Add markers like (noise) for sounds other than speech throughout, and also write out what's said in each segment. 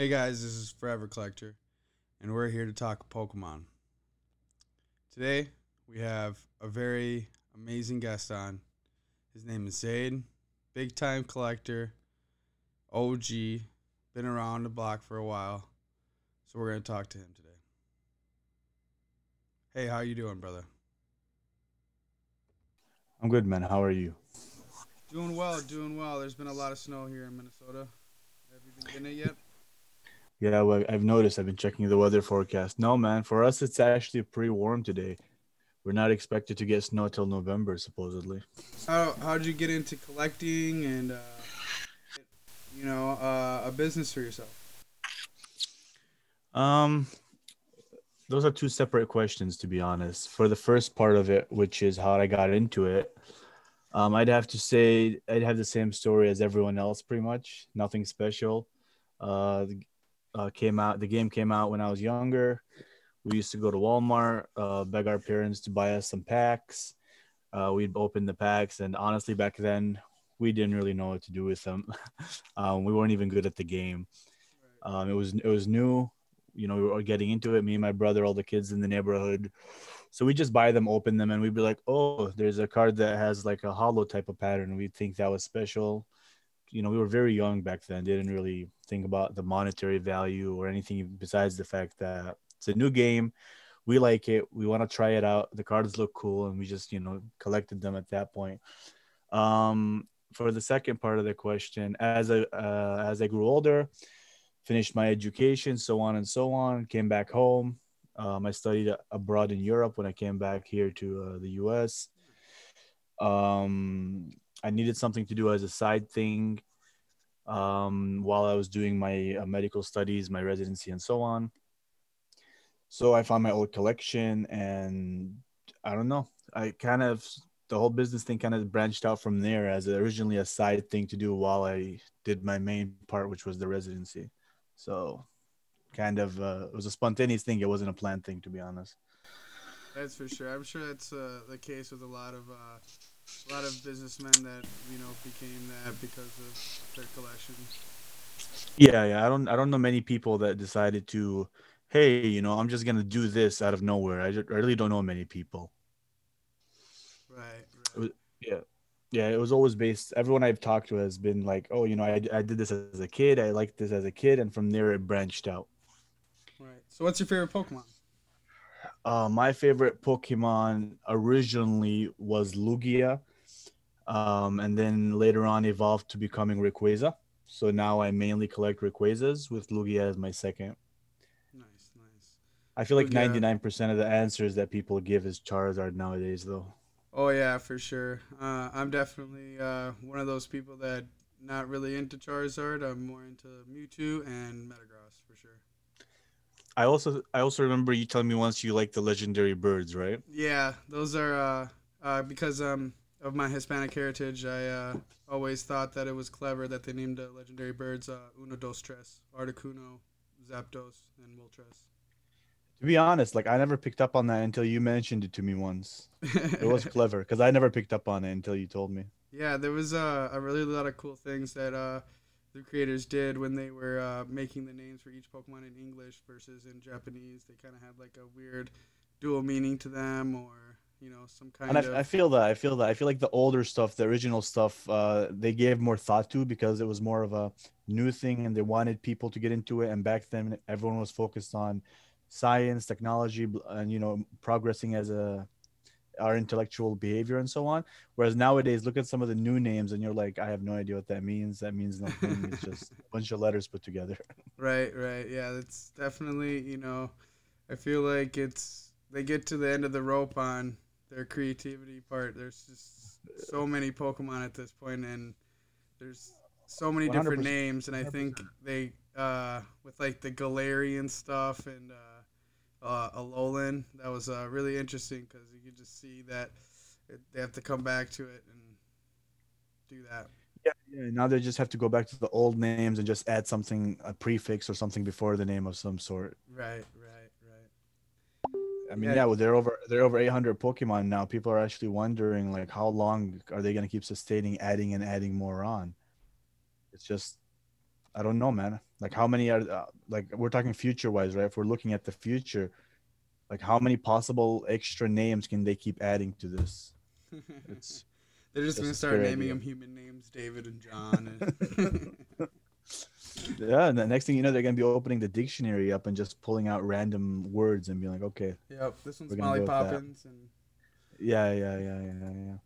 Hey guys, this is Forever Collector, and we're here to talk Pokemon. Today, we have a very amazing guest on. His name is Zeid, big time collector, OG, been around the block for a while. So we're going to talk to him today. Hey, how you doing, brother? I'm good, man. How are you? Doing well, doing well. There's been a lot of snow here in Minnesota. Have you been in it yet? Yeah, well, I've noticed. I've been checking the weather forecast. No, man, for us, it's actually pretty warm today. We're not expected to get snow till November, supposedly. How how'd you get into collecting and uh, you know uh, a business for yourself? Um, those are two separate questions, to be honest. For the first part of it, which is how I got into it, um, I'd have to say I'd have the same story as everyone else, pretty much. Nothing special. Uh, uh, came out. The game came out when I was younger. We used to go to Walmart, uh, beg our parents to buy us some packs. Uh, we'd open the packs, and honestly, back then we didn't really know what to do with them. (laughs) um, we weren't even good at the game. Um, it was it was new. You know, we were getting into it. Me and my brother, all the kids in the neighborhood. So we just buy them, open them, and we'd be like, "Oh, there's a card that has like a hollow type of pattern." We'd think that was special. You know, we were very young back then. Didn't really think about the monetary value or anything besides the fact that it's a new game. We like it. We want to try it out. The cards look cool, and we just you know collected them at that point. Um, for the second part of the question, as I uh, as I grew older, finished my education, so on and so on, came back home. Um, I studied abroad in Europe when I came back here to uh, the US. Um, I needed something to do as a side thing um, while I was doing my uh, medical studies, my residency, and so on. So I found my old collection, and I don't know. I kind of the whole business thing kind of branched out from there as originally a side thing to do while I did my main part, which was the residency. So, kind of uh, it was a spontaneous thing. It wasn't a planned thing, to be honest. That's for sure. I'm sure that's uh, the case with a lot of uh, a lot of businessmen that you know became that because of their collection. Yeah, yeah. I don't I don't know many people that decided to, hey, you know, I'm just gonna do this out of nowhere. I, just, I really don't know many people. Right. Was, yeah. Yeah, it was always based. Everyone I've talked to has been like, "Oh, you know, I, I did this as a kid. I liked this as a kid, and from there it branched out." Right. So, what's your favorite Pokemon? Uh, my favorite Pokemon originally was Lugia, um, and then later on evolved to becoming Rayquaza. So now I mainly collect Rayquazas with Lugia as my second. Nice, nice. I feel like ninety nine percent of the answers that people give is Charizard nowadays, though. Oh yeah, for sure. Uh, I'm definitely uh, one of those people that not really into Charizard. I'm more into Mewtwo and Metagross for sure. I also I also remember you telling me once you like the legendary birds, right? Yeah, those are uh, uh, because um of my Hispanic heritage. I uh, always thought that it was clever that they named the legendary birds uh, Uno, Dos, Tres, Articuno, Zapdos, and Moltres. To be honest, like I never picked up on that until you mentioned it to me once. it was (laughs) clever because I never picked up on it until you told me. Yeah, there was uh, a really lot of cool things that uh, the creators did when they were uh, making the names for each Pokemon in English versus in Japanese. They kind of had like a weird dual meaning to them, or you know, some kind and of. I, I feel that I feel that I feel like the older stuff, the original stuff, uh, they gave more thought to because it was more of a new thing, and they wanted people to get into it. And back then, everyone was focused on science, technology, and you know, progressing as a our intellectual behavior and so on. Whereas nowadays, look at some of the new names, and you're like, I have no idea what that means. That means nothing. it's (laughs) just a bunch of letters put together. Right, right, yeah. That's definitely you know, I feel like it's they get to the end of the rope on their creativity part. There's just so many Pokemon at this point, and there's so many different names, and I think they uh, with like the Galarian stuff and uh, uh, Alolan, that was uh, really interesting because you could just see that it, they have to come back to it and do that. Yeah, yeah. Now they just have to go back to the old names and just add something, a prefix or something before the name of some sort. Right, right, right. I mean, yeah, yeah well, they're over they're over 800 Pokemon now. People are actually wondering like how long are they going to keep sustaining, adding and adding more on. It's just I don't know, man. Like how many are uh, like we're talking future wise, right? If we're looking at the future, like how many possible extra names can they keep adding to this? It's (laughs) They're just That's gonna start naming idea. them human names, David and John. And (laughs) yeah, and the next thing you know, they're gonna be opening the dictionary up and just pulling out random words and being like, okay, yep, this one's Molly go with that. Poppins, and yeah, yeah, yeah, yeah, yeah.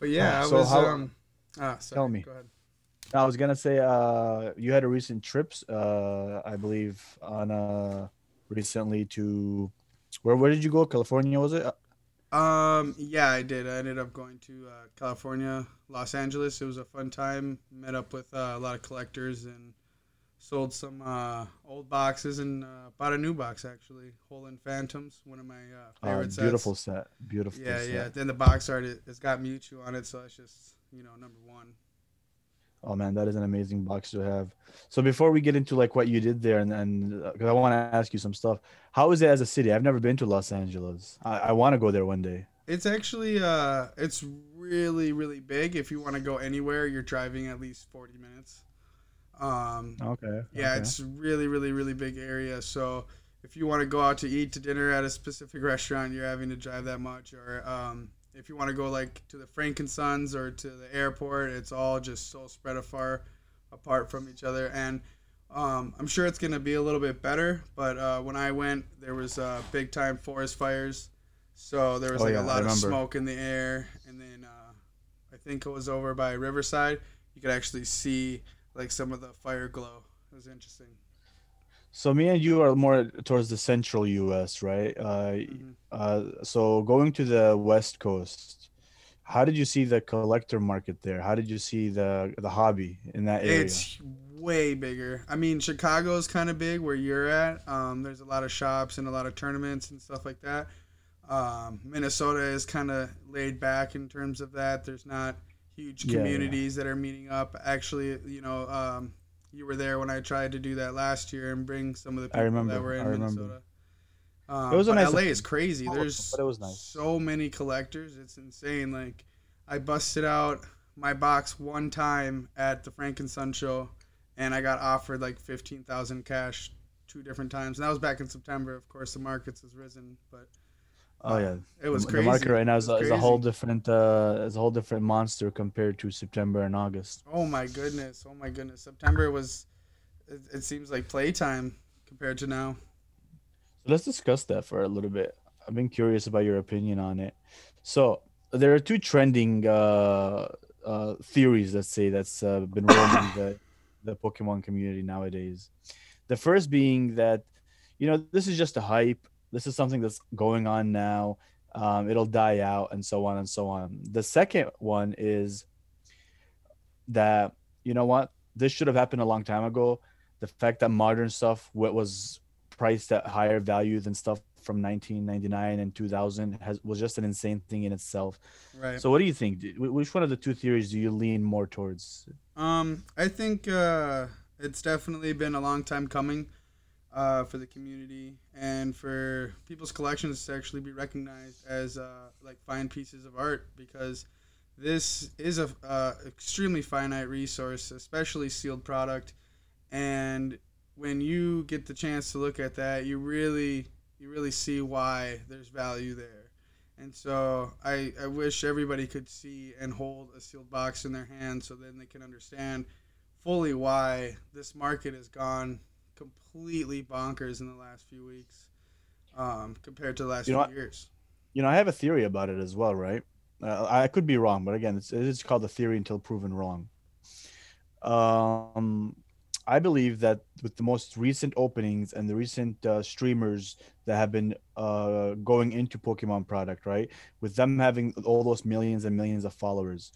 but yeah, Oh, I so was how- um. Ah, sorry, Tell me. Go ahead. I was gonna say, uh, you had a recent trips, uh, I believe, on uh, recently to where? Where did you go? California, was it? Um, yeah, I did. I ended up going to uh, California, Los Angeles. It was a fun time. Met up with uh, a lot of collectors and sold some uh, old boxes and uh, bought a new box actually. Holon Phantoms, one of my uh, Oh, favorite sets. beautiful set, beautiful. Yeah, set. yeah. Then the box art it, it's got Mewtwo on it, so that's just you know number one. Oh man, that is an amazing box to have. So before we get into like what you did there, and and because I want to ask you some stuff, how is it as a city? I've never been to Los Angeles. I, I want to go there one day. It's actually uh, it's really really big. If you want to go anywhere, you're driving at least forty minutes. Um, Okay. Yeah, okay. it's really, really, really big area. So if you want to go out to eat to dinner at a specific (laughs) restaurant, you're having to drive that much. Or um, if you want to go like to the Frankensons or to the airport, it's all just so spread afar apart from each other. And um, I'm sure it's gonna be a little bit better. But uh, when I went, there was uh, big time forest fires, so there was Oh, like yeah, a lot of smoke in the air. And then uh, I think it was over by Riverside. You could actually see like some of the fire glow. It was interesting. So me and you are more towards the central U.S., right? Uh, Mhm. uh, so going to the West Coast, how did you see the collector market there? How did you see the the hobby in that area? It's way bigger. I mean, Chicago is kind of big where you're at. Um, there's a lot of shops and a lot of tournaments and stuff like that. Um, Minnesota is kind of laid back in terms of that. There's not huge Yeah, yeah. communities that are meeting up. Actually, you know, um, you were there when I tried to do that last year and bring some of the people remember, that were in. Minnesota. Um, It was a nice LA is crazy. There's but it was nice. so many collectors. It's insane. Like I busted out my box one time at the Frankenson show, and I got offered like fifteen thousand cash two different times. And that was back in September. Of course, the markets has risen, but Oh yeah, it was the, crazy. The market right now is, is a whole different, uh, is a whole different monster compared to September and August. Oh my goodness! Oh my goodness! September was. It, it seems like playtime compared to now. So let's discuss that for a little bit. I've been curious about your opinion on it. So there are two trending uh, uh, theories, let's say, that's uh, been roaming (coughs) the the Pokemon community nowadays. The first being that, you know, this is just a hype. This is something that's going on now. Um, it'll die out, and so on and so on. The second one is that you know what this should have happened a long time ago. The fact that modern stuff what was priced at higher value than stuff from 1999 and 2000 has was just an insane thing in itself. Right. So what do you think? Which one of the two theories do you lean more towards? Um, I think uh, it's definitely been a long time coming uh, for the community and for people's collections to actually be recognized as uh, like fine pieces of art because this is a uh, extremely finite resource, especially sealed product. And when you get the chance to look at that, you really you really see why there's value there. And so I, I wish everybody could see and hold a sealed box in their hand so then they can understand fully why this market has gone completely bonkers in the last few weeks um, compared to the last You know few years. You know, I have a theory about it as well, right? Uh, I could be wrong, but again, it's it's called a theory until proven wrong. Um, I believe that with the most recent openings and the recent uh, streamers that have been uh, going into Pokemon product, right, with them having all those millions and millions of followers,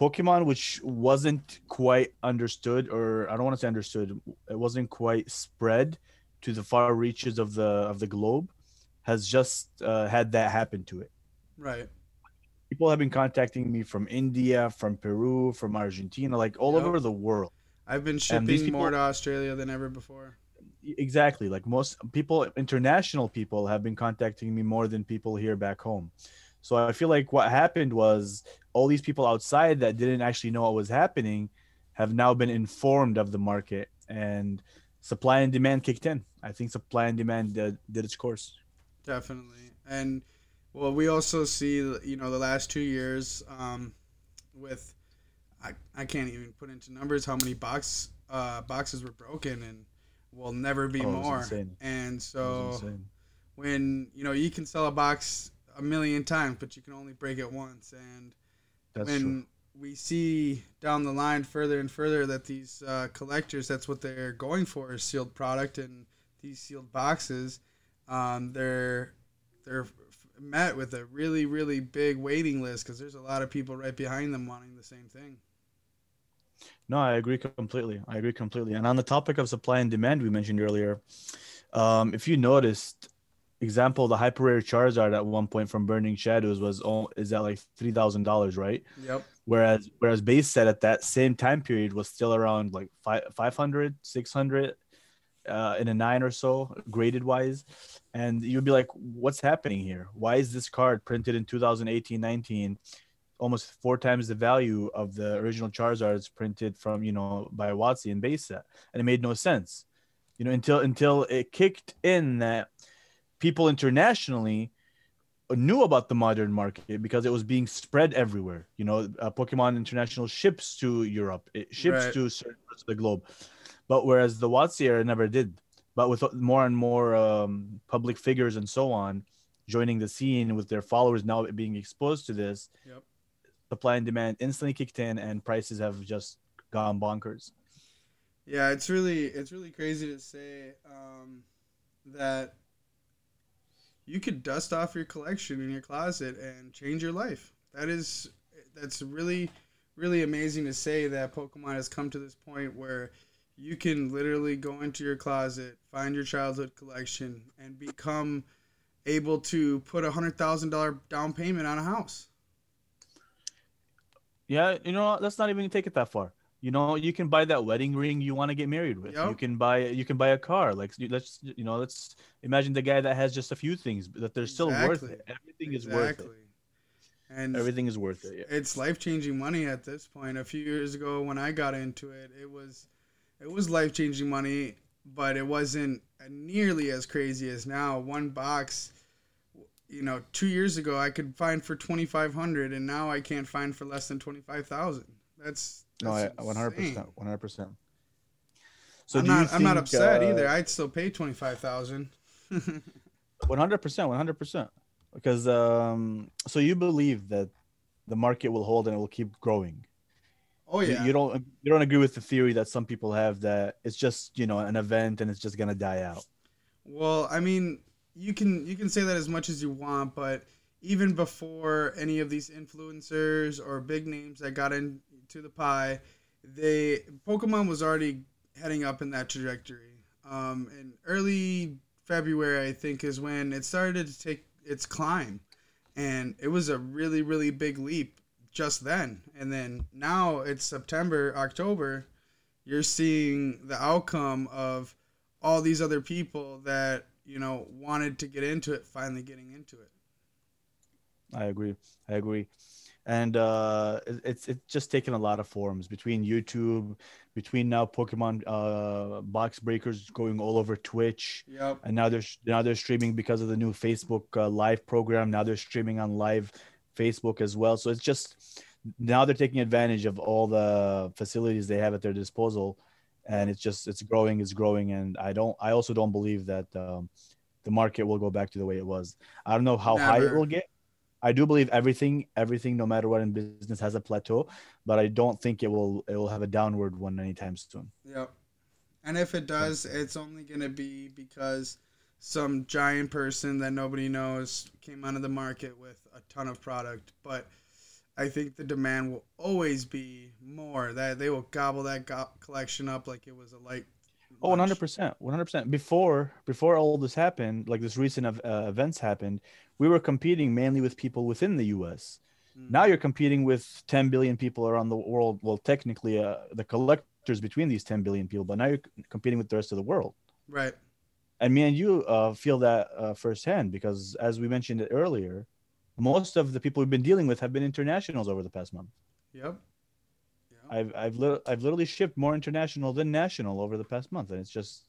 Pokemon, which wasn't quite understood, or I don't want to say understood, it wasn't quite spread to the far reaches of the of the globe, has just uh, had that happen to it Right. people have been contacting me from India, from Peru, from Argentina, like all Yep. over the world. I've been shipping more to Australia than ever before. Exactly. Like most people, international people have been contacting me more than people here back home. So I feel like what happened was all these people outside that didn't actually know what was happening have now been informed of the market and supply and demand kicked in. I think supply and demand uh, did its course. Definitely, and well, we also see you know the last two years um, with I, I can't even put into numbers how many box uh, boxes were broken and will never be Oh, more. insane. And so when you know you can sell a box a million times, but you can only break it once. And That's when true. we see down the line further and further that these uh, collectors, that's what they're going for is sealed product and these sealed boxes. Um, they're they're met with a really really big waiting list because there's a lot of people right behind them wanting the same thing. No, I agree completely. I agree completely. And on the topic of supply and demand we mentioned earlier, um, if you noticed, example, the hyper rare Charizard at one point from Burning Shadows was all, is at like three thousand dollars, right? Yep. Whereas whereas base set at that same time period was still around like five, 500, 600 uh, in a nine or so graded wise. And you'd be like, what's happening here? Why is this card printed in 2018 19 almost four times the value of the original Charizards printed from, you know, by WotC and base set? And it made no sense, you know, until until it kicked in that people internationally knew about the modern market because it was being spread everywhere. You know, uh, Pokemon International ships to Europe, it ships Right. to certain parts of the globe. But whereas the WotC era never did. But with more and more um, public figures and so on joining the scene with their followers now being exposed to this, Yep. supply and demand instantly kicked in and prices have just gone bonkers. Yeah, it's really it's really crazy to say um, that you could dust off your collection in your closet and change your life. That is that's really really amazing to say that Pokemon has come to this point where you can literally go into your closet, find your childhood collection, and become able to put a hundred thousand dollar down payment on a house. Yeah, you know, what, let's not even take it that far you know you can buy that wedding ring you want to get married with. Yep. you can buy you can buy a car like let's you know let's imagine the guy that has just a few things but that they're still worth it. Everything exactly. is worth it. And everything is worth it yeah. it's life-changing money at this point. A few years ago when i got into it it was it was life-changing money but it wasn't nearly as crazy as now. One box you know 2 years ago i could find for 2500 and now i can't find for less than 25000 that's, no, one hundred percent, one hundred percent. So I'm not, think, I'm not upset uh, either. I'd still pay twenty five thousand. (laughs) One hundred percent, one hundred percent. Because um, so you believe that the market will hold and it will keep growing. Oh yeah. You, you, don't you don't agree with the theory that some people have that it's just you know an event and it's just gonna die out. Well, I mean, you can you can say that as much as you want, but even before any of these influencers or big names that got in into the pie, they Pokemon was already heading up in that trajectory. Um, in early February, I think, is when it started to take its climb, and it was a really really big leap just then. And then now it's September, October. You're seeing the outcome of all these other people that you know wanted to get into it finally getting into it. I agree. I agree. And uh, it's it's just taken a lot of forms between YouTube, between now Pokemon uh, box breakers going all over Twitch, Yep. and now they're now they're streaming because of the new Facebook uh, live program. Now they're streaming on live Facebook as well. So it's just now they're taking advantage of all the facilities they have at their disposal, and it's just it's growing, it's growing, and I don't I also don't believe that um, the market will go back to the way it was. I don't know how high it will get. I do believe everything, everything, no matter what in business, has a plateau, but I don't think it will it will have a downward one anytime soon. Yep. And if it does, it's only gonna be because some giant person that nobody knows came onto the market with a ton of product. But I think the demand will always be more. That they will gobble that go- collection up like it was a light. Oh, 100 percent, 100 percent. Before before all this happened, like this recent uh, events happened, we were competing mainly with people within the U.S. Mm. Now you're competing with 10 billion people around the world. Well, technically, uh, the collectors between these 10 billion people, but now you're competing with the rest of the world. Right. And me and you uh, feel that uh, firsthand because, as we mentioned it earlier, most of the people we've been dealing with have been internationals over the past month. Yep. Yep. I've I've li- I've literally shipped more international than national over the past month, and it's just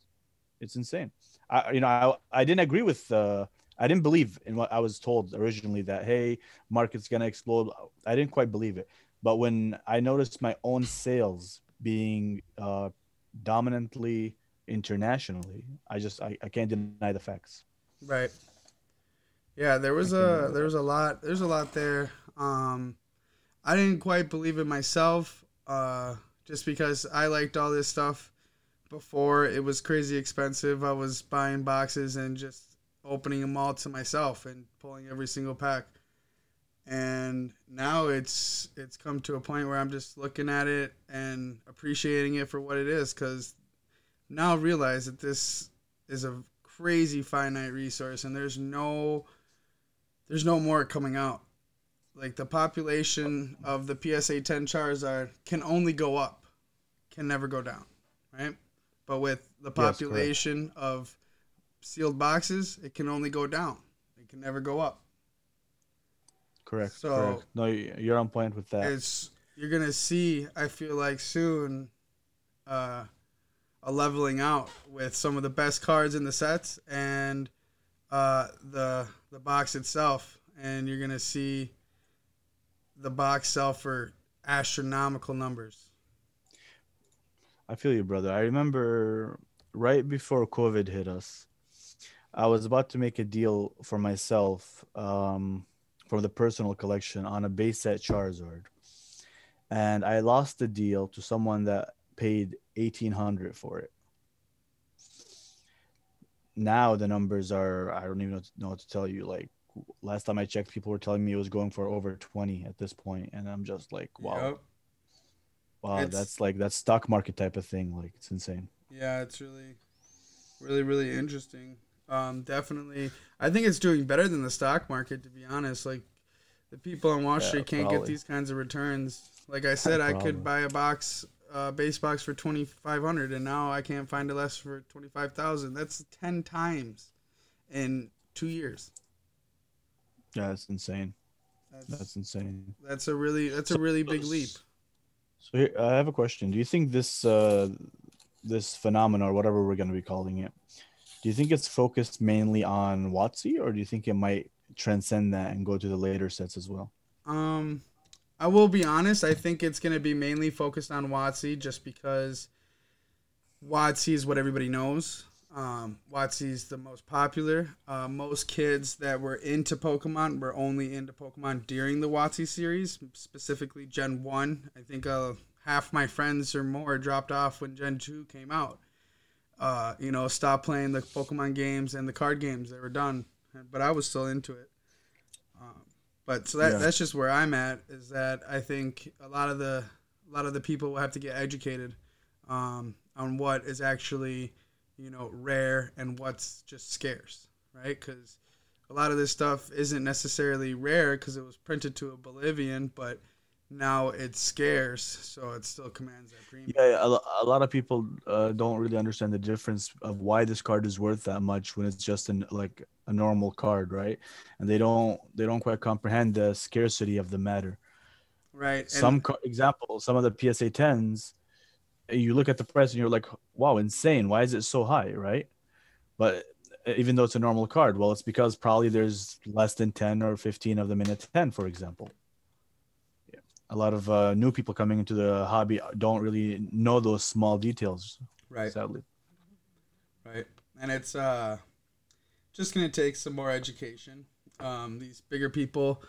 it's insane. I you know I I didn't agree with uh I didn't believe in what I was told originally that hey market's gonna explode. I didn't quite believe it, but when I noticed my own sales being uh, dominantly internationally, I just I, I can't deny the facts. Right. Yeah, there was a there was a lot there's a lot there. Um, I didn't quite believe it myself, uh, just because I liked all this stuff before it was crazy expensive. I was buying boxes and just opening them all to myself and pulling every single pack. And now it's it's come to a point where I'm just looking at it and appreciating it for what it is cuz now I realize that this is a crazy finite resource and there's no there's no more coming out. Like the population of the PSA 10 Charizard can only go up, can never go down, right? But with the population yes, of sealed boxes, it can only go down. It can never go up. Correct. So correct. no, you're on point with that. It's you're gonna see. I feel like soon, uh, a leveling out with some of the best cards in the sets and uh, the the box itself, and you're gonna see the box sell for astronomical numbers. I feel you, brother. I remember right before COVID hit us, I was about to make a deal for myself um, from the personal collection on a base set Charizard, and I lost the deal to someone that paid eighteen hundred for it. Now the numbers are I don't even know what to tell you. Like last time I checked, people were telling me it was going for over 20 at this point, and I'm just like, wow, yep. wow, it's, that's like that stock market type of thing. Like it's insane. Yeah, it's really, really, really interesting. Um, definitely, I think it's doing better than the stock market. To be honest, like the people on Wall Street can't probably. get these kinds of returns. Like I said, I could buy a box, uh, base box for twenty five hundred, and now I can't find it less for twenty five thousand. That's ten times in two years. Yeah, that's insane. That's, that's insane. That's a really that's a really big leap. So here, I have a question. Do you think this uh, this phenomenon or whatever we're going to be calling it, do you think it's focused mainly on WotC, or do you think it might transcend that and go to the later sets as well? Um, I will be honest. I think it's going to be mainly focused on WotC, just because WotC is what everybody knows. Um, is the most popular. Uh, most kids that were into Pokemon were only into Pokemon during the WotC series, specifically Gen 1. I think uh, half my friends or more dropped off when Gen 2 came out. Uh, you know, stopped playing the Pokemon games and the card games. They were done. But I was still into it. Um, but so that, yeah. that's just where I'm at. Is that I think a lot of the a lot of the people will have to get educated um, on what is actually you know, rare and what's just scarce, right? Because a lot of this stuff isn't necessarily rare because it was printed to a Bolivian, but now it's scarce, so it still commands that premium. Yeah, a, a lot of people uh, don't really understand the difference of why this card is worth that much when it's just an like a normal card, right? And they don't they don't quite comprehend the scarcity of the matter. Right. Some and, example, some of the PSA tens you look at the price and you're like, wow, insane. Why is it so high, right? But even though it's a normal card, well, it's because probably there's less than 10 or 15 of them in a 10, for example. A lot of uh, new people coming into the hobby don't really know those small details, right? Sadly. Right. And it's uh, just going to take some more education. Um, these bigger people.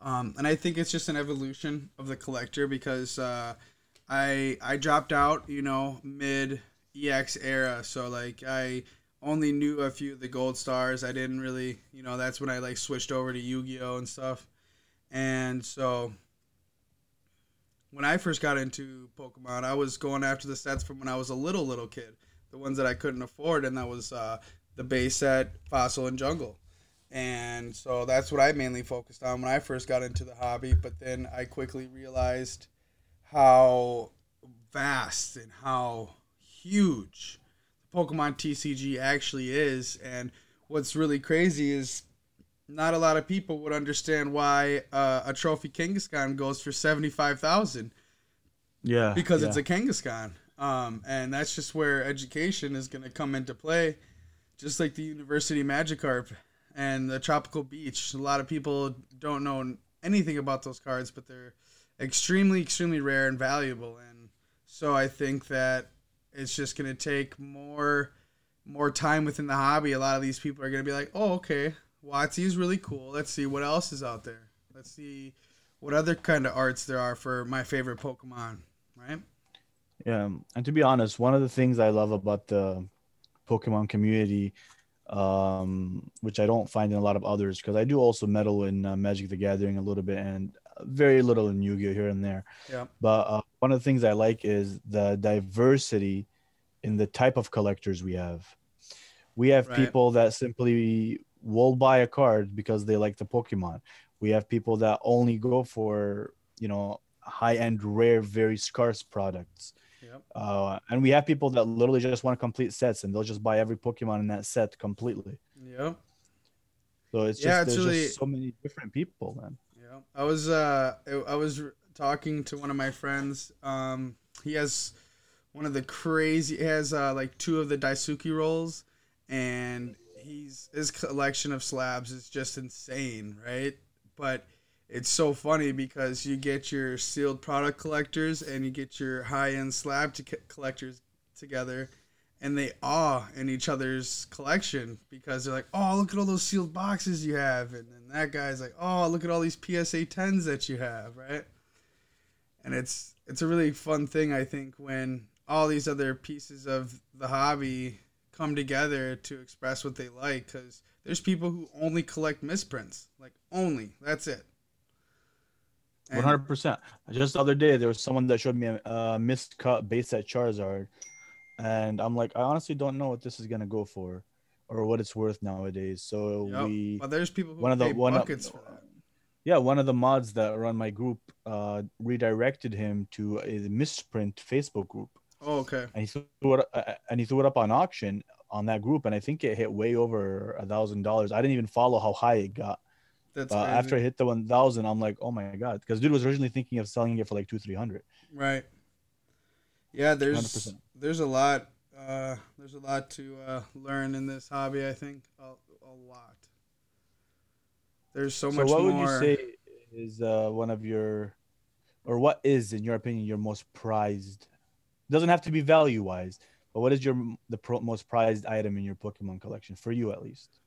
Um, and I think it's just an evolution of the collector because uh, – I I dropped out, you know, mid EX era, so like I only knew a few of the gold stars. I didn't really, you know, that's when I like switched over to Yu-Gi-Oh and stuff. And so when I first got into Pokemon, I was going after the sets from when I was a little little kid, the ones that I couldn't afford, and that was uh, the base set, Fossil, and Jungle. And so that's what I mainly focused on when I first got into the hobby. But then I quickly realized how vast and how huge the Pokemon TCG actually is. And what's really crazy is not a lot of people would understand why uh, a trophy Kangaskhan goes for seventy five thousand. Yeah. because yeah. it's a Kangaskhan. Um, and that's just where education is going to come into play, just like the University Magikarp and the Tropical Beach. A lot of people don't know anything about those cards, but they're extremely, extremely rare and valuable. And so I think that it's just going to take more more time within the hobby. A lot of these people are going to be like, oh, okay, WotC is really cool. Let's see what else is out there. Let's see what other kind of arts there are for my favorite Pokemon, right? Yeah, and to be honest, one of the things I love about the Pokemon community, um, which I don't find in a lot of others, because I do also meddle in uh, Magic the Gathering a little bit and very little in Yu-Gi-Oh here and there. Yeah. But uh, one of the things I like is the diversity in the type of collectors we have. We have Right. people that simply will buy a card because they like the Pokemon. We have people that only go for you know high-end, rare, very scarce products. Yep. Uh, and we have people that literally just want to complete sets and they'll just buy every Pokemon in that set completely. Yeah. So it's just Yeah, it's there's really- just so many different people, man. Yeah, I was uh, I was talking to one of my friends. Um, he has one of the crazy. He has uh, like two of the Daisuke rolls, and he's his collection of slabs is just insane, right? But it's so funny because you get your sealed product collectors and you get your high end slab to collectors together, and they awe in each other's collection because they're like, "Oh, look at all those sealed boxes you have," and then that guy's like, "Oh, look at all these PSA tens that you have," right? And it's it's a really fun thing, I think, when all these other pieces of the hobby come together to express what they like. Because there's people who only collect misprints, like only that's it. And- One hundred percent. Just the other day, there was someone that showed me a, a miscut base at Charizard, and I'm like, I honestly don't know what this is gonna go for, or what it's worth nowadays. So Yep. we, But there's people who one of the- one of- for that. yeah, one of the mods that run my group uh, redirected him to a misprint Facebook group, Oh, okay. and he threw it, uh, and he threw it up on auction on that group, and I think it hit way over a thousand dollars. I didn't even follow how high it got. That's Uh, after I hit the one thousand, I'm like, oh my god, because dude was originally thinking of selling it for like two, three hundred. Right. Yeah, there's 100%. there's a lot uh, there's a lot to uh, learn in this hobby. I think a, a lot. There's so, So, much what would you say is uh, one of your, or what is, in your opinion, your most prized? Doesn't have to be value wise, but what is your the pro- most prized item in your Pokemon collection for you at least?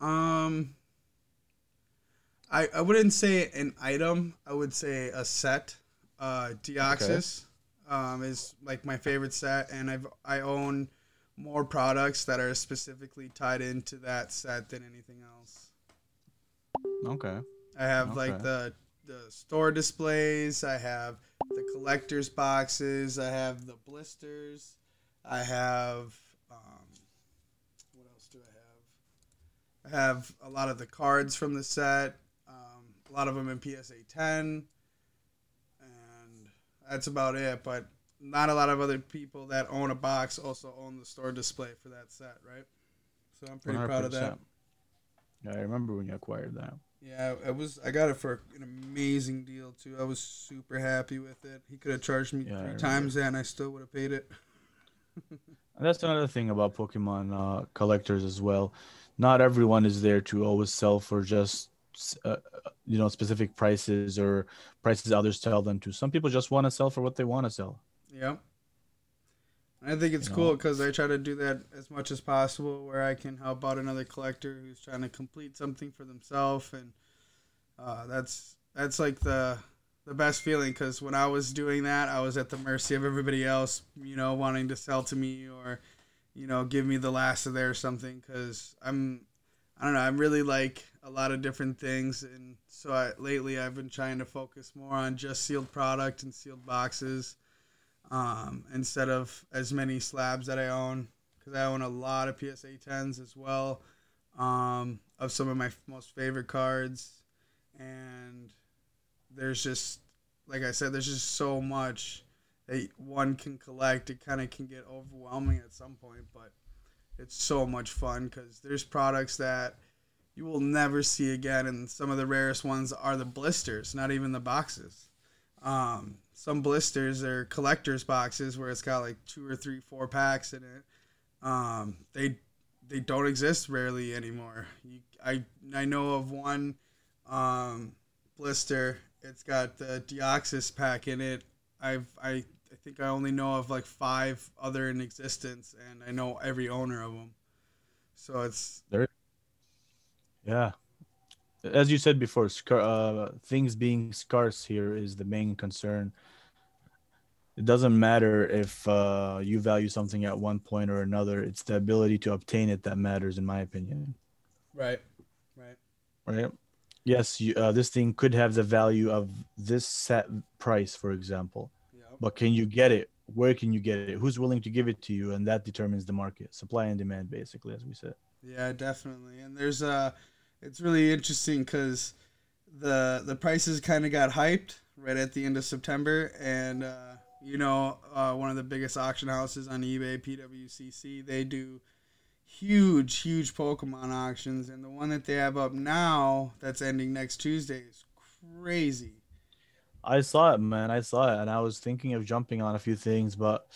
Um, I I wouldn't say an item. I would say a set. Uh, Deoxys um, is like my favorite set, and I've I own more products that are specifically tied into that set than anything else. Okay. I have like the the store displays. I have the collectors boxes. I have the blisters. I have um, what else do I have? I have a lot of the cards from the set. Um, a lot of them in PSA 10, and that's about it. But not a lot of other people that own a box also own the store display for that set, right? So I'm pretty proud of that. Yeah, I remember when you acquired that. Yeah, it was. I got it for an amazing deal too. I was super happy with it. He could have charged me Yeah, three times that, and I still would have paid it. And that's another thing about Pokemon uh, collectors as well. Not everyone is there to always sell for just uh, you know specific prices or prices others tell them to. Some people just want to sell for what they want to sell. Yeah. I think it's You cool because I try to do that as much as possible, where I can help out another collector who's trying to complete something for themselves, and uh, that's that's like the the best feeling. Because when I was doing that, I was at the mercy of everybody else, you know, wanting to sell to me or, you know, give me the last of their something. Because I'm, I don't know, I'm really like a lot of different things, and so I, lately I've been trying to focus more on just sealed product and sealed boxes um, instead of as many slabs that I own because I own a lot of PSA 10s as well um, of some of my most favorite cards. And there's just, like I said, there's just so much that one can collect. It kind of can get overwhelming at some point, but it's so much fun because there's products that you will never see again. And some of the rarest ones are the blisters, not even the boxes. Um, some blisters are collectors boxes where it's got like two or three, four packs in it. Um, they they don't exist rarely anymore. You, I I know of one um, blister. It's got the Deoxys pack in it. I've I I think I only know of like five other in existence, and I know every owner of them. So it's there. Yeah, as you said before, scar- uh, things being scarce here is the main concern. It doesn't matter if uh, you value something at one point or another. It's the ability to obtain it that matters, in my opinion. Right. Right. Right. Yes, you, uh, this thing could have the value of this set price, for example. Yep. But can you get it? Where can you get it? Who's willing to give it to you? And that determines the market, supply and demand, basically, as we said. Yeah, definitely. And there's uh it's really interesting because the the prices kind of got hyped right at the end of September, and uh, you know uh, one of the biggest auction houses on eBay, PWCC, they do huge, huge Pokemon auctions, and the one that they have up now that's ending next Tuesday is crazy. I saw it, man. I saw it, and I was thinking of jumping on a few things, but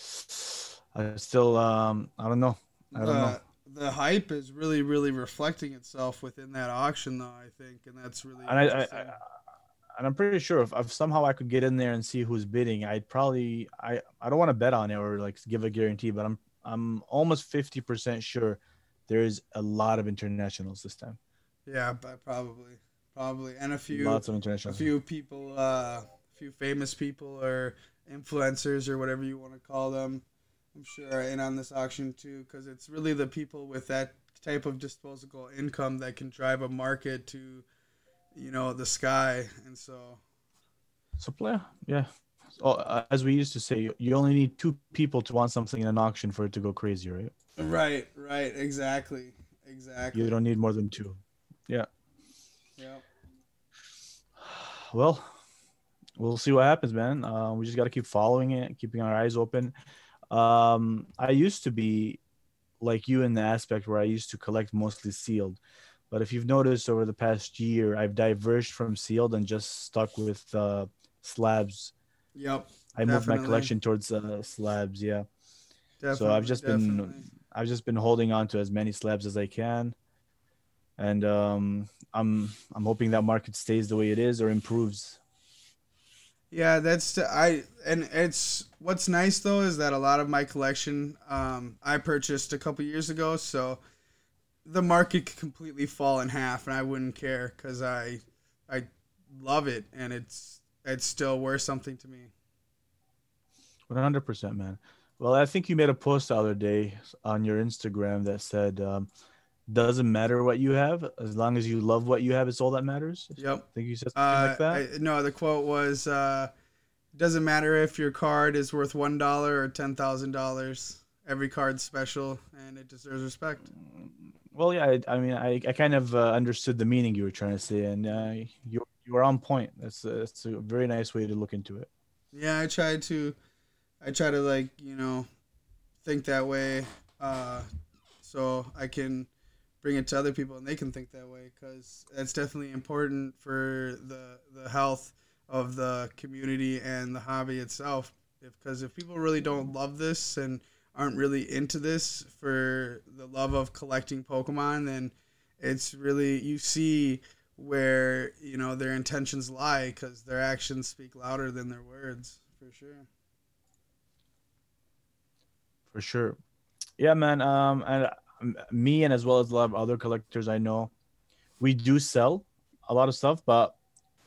I still, um, I don't know. I don't the, know the hype is really really reflecting itself within that auction though i think and that's really and I, I, I, and i'm pretty sure if, if somehow i could get in there and see who's bidding i'd probably i i don't want to bet on it or like give a guarantee but i'm i'm almost 50% sure there's a lot of internationals this time. Yeah but probably probably. And a few lots of international a few people uh a few famous people or influencers or whatever you want to call them I'm sure are in on this auction too, because it's really the people with that type of disposable income that can drive a market to, you know, the sky, and so. Supply, yeah. Oh, as we used to say, you only need two people to want something in an auction for it to go crazy, right? Right, right, exactly, exactly. You don't need more than two. Yeah. Yeah. Well, we'll see what happens, man. Uh, we just got to keep following it, keeping our eyes open. Um, I used to be like you in the aspect where I used to collect mostly sealed. But if you've noticed over the past year, I've diverged from sealed and just stuck with uh, slabs. Yep. I moved my collection towards uh, slabs. Yeah. Definitely, so I've just definitely. been I've just been holding on to as many slabs as I can, and um, I'm I'm hoping that market stays the way it is or improves. Yeah, that's I and it's what's nice though is that a lot of my collection um, I purchased a couple years ago, so the market could completely fall in half, and I wouldn't care because I I love it, and it's it's still worth something to me. One hundred percent, man. Well, I think you made a post the other day on your Instagram that said um, doesn't matter what you have as long as you love what you have it's all that matters. Yep. I think you said something uh, like that? I, no the quote was uh, doesn't matter if your card is worth one dollar or ten thousand dollars. Every card's special and it deserves respect. Well yeah i, I mean I, I kind of uh, understood the meaning you were trying to say and uh, you, you were on point. That's, uh, that's a very nice way to look into it. Yeah i try to i try to like you know think that way uh, so i can bring it to other people and they can think that way because that's definitely important for the the health of the community and the hobby itself. Because if, if people really don't love this and aren't really into this for the love of collecting pokemon then it's really you see where you know their intentions lie because their actions speak louder than their words for sure. For sure. Yeah man um and me and as well as a lot of other collectors I know, we do sell a lot of stuff, but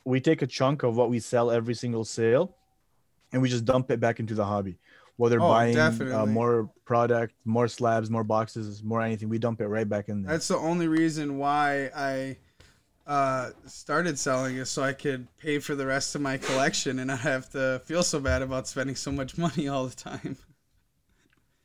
we take a chunk of what we sell every single sale and we just dump it back into the hobby. Whether oh, buying uh, more product, more slabs, more boxes, more anything, we dump it right back in there. That's the only reason why I uh, started selling is so I could pay for the rest of my collection and I have to feel so bad about spending so much (laughs) money all the time.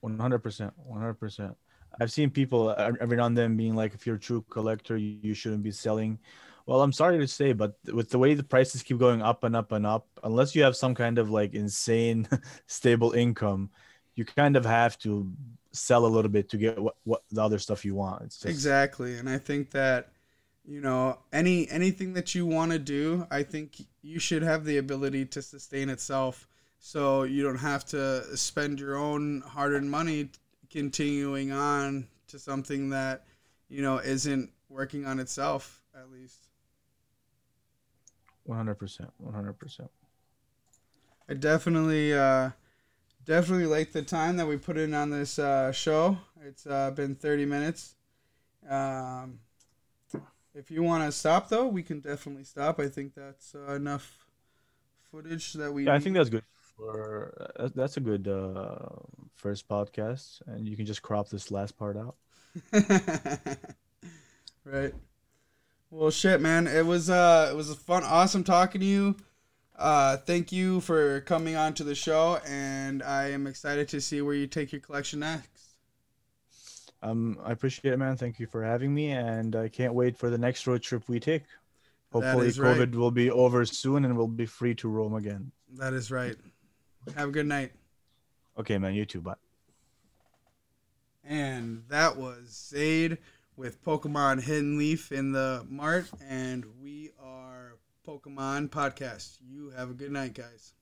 100%. 100%. I've seen people uh, every now and then being like, if you're a true collector, you shouldn't be selling. Well, I'm sorry to say, but with the way the prices keep going up and up and up, unless you have some kind of like insane (laughs) stable income, you kind of have to sell a little bit to get what, what the other stuff you want. Just... Exactly. And I think that, you know any anything that you want to do i think you should have the ability to sustain itself so you don't have to spend your own hard-earned money continuing on to something that you know isn't working on itself at least. 100% 100% i definitely uh definitely like the time that we put in on this uh, show. It's uh, been 30 minutes. Um if you want to stop though, we can definitely stop. I think that's uh, enough footage that we. Yeah, I think that's good for. Uh, that's a good uh, first podcast, and you can just crop this last part out. (laughs) right. Well, shit, man. It was uh, it was a fun, awesome talking to you. Uh, thank you for coming on to the show, and I am excited to see where you take your collection next. Um, I appreciate it, man. Thank you for having me, and I can't wait for the next road trip we take. Hopefully, COVID right. will be over soon, and we'll be free to roam again. That is right. Have a good night. Okay, man. You too. Bye. And that was Zeid with Pokemon Hidden Leaf in the Mart, and we are Pokemon Podcast. You have a good night, guys.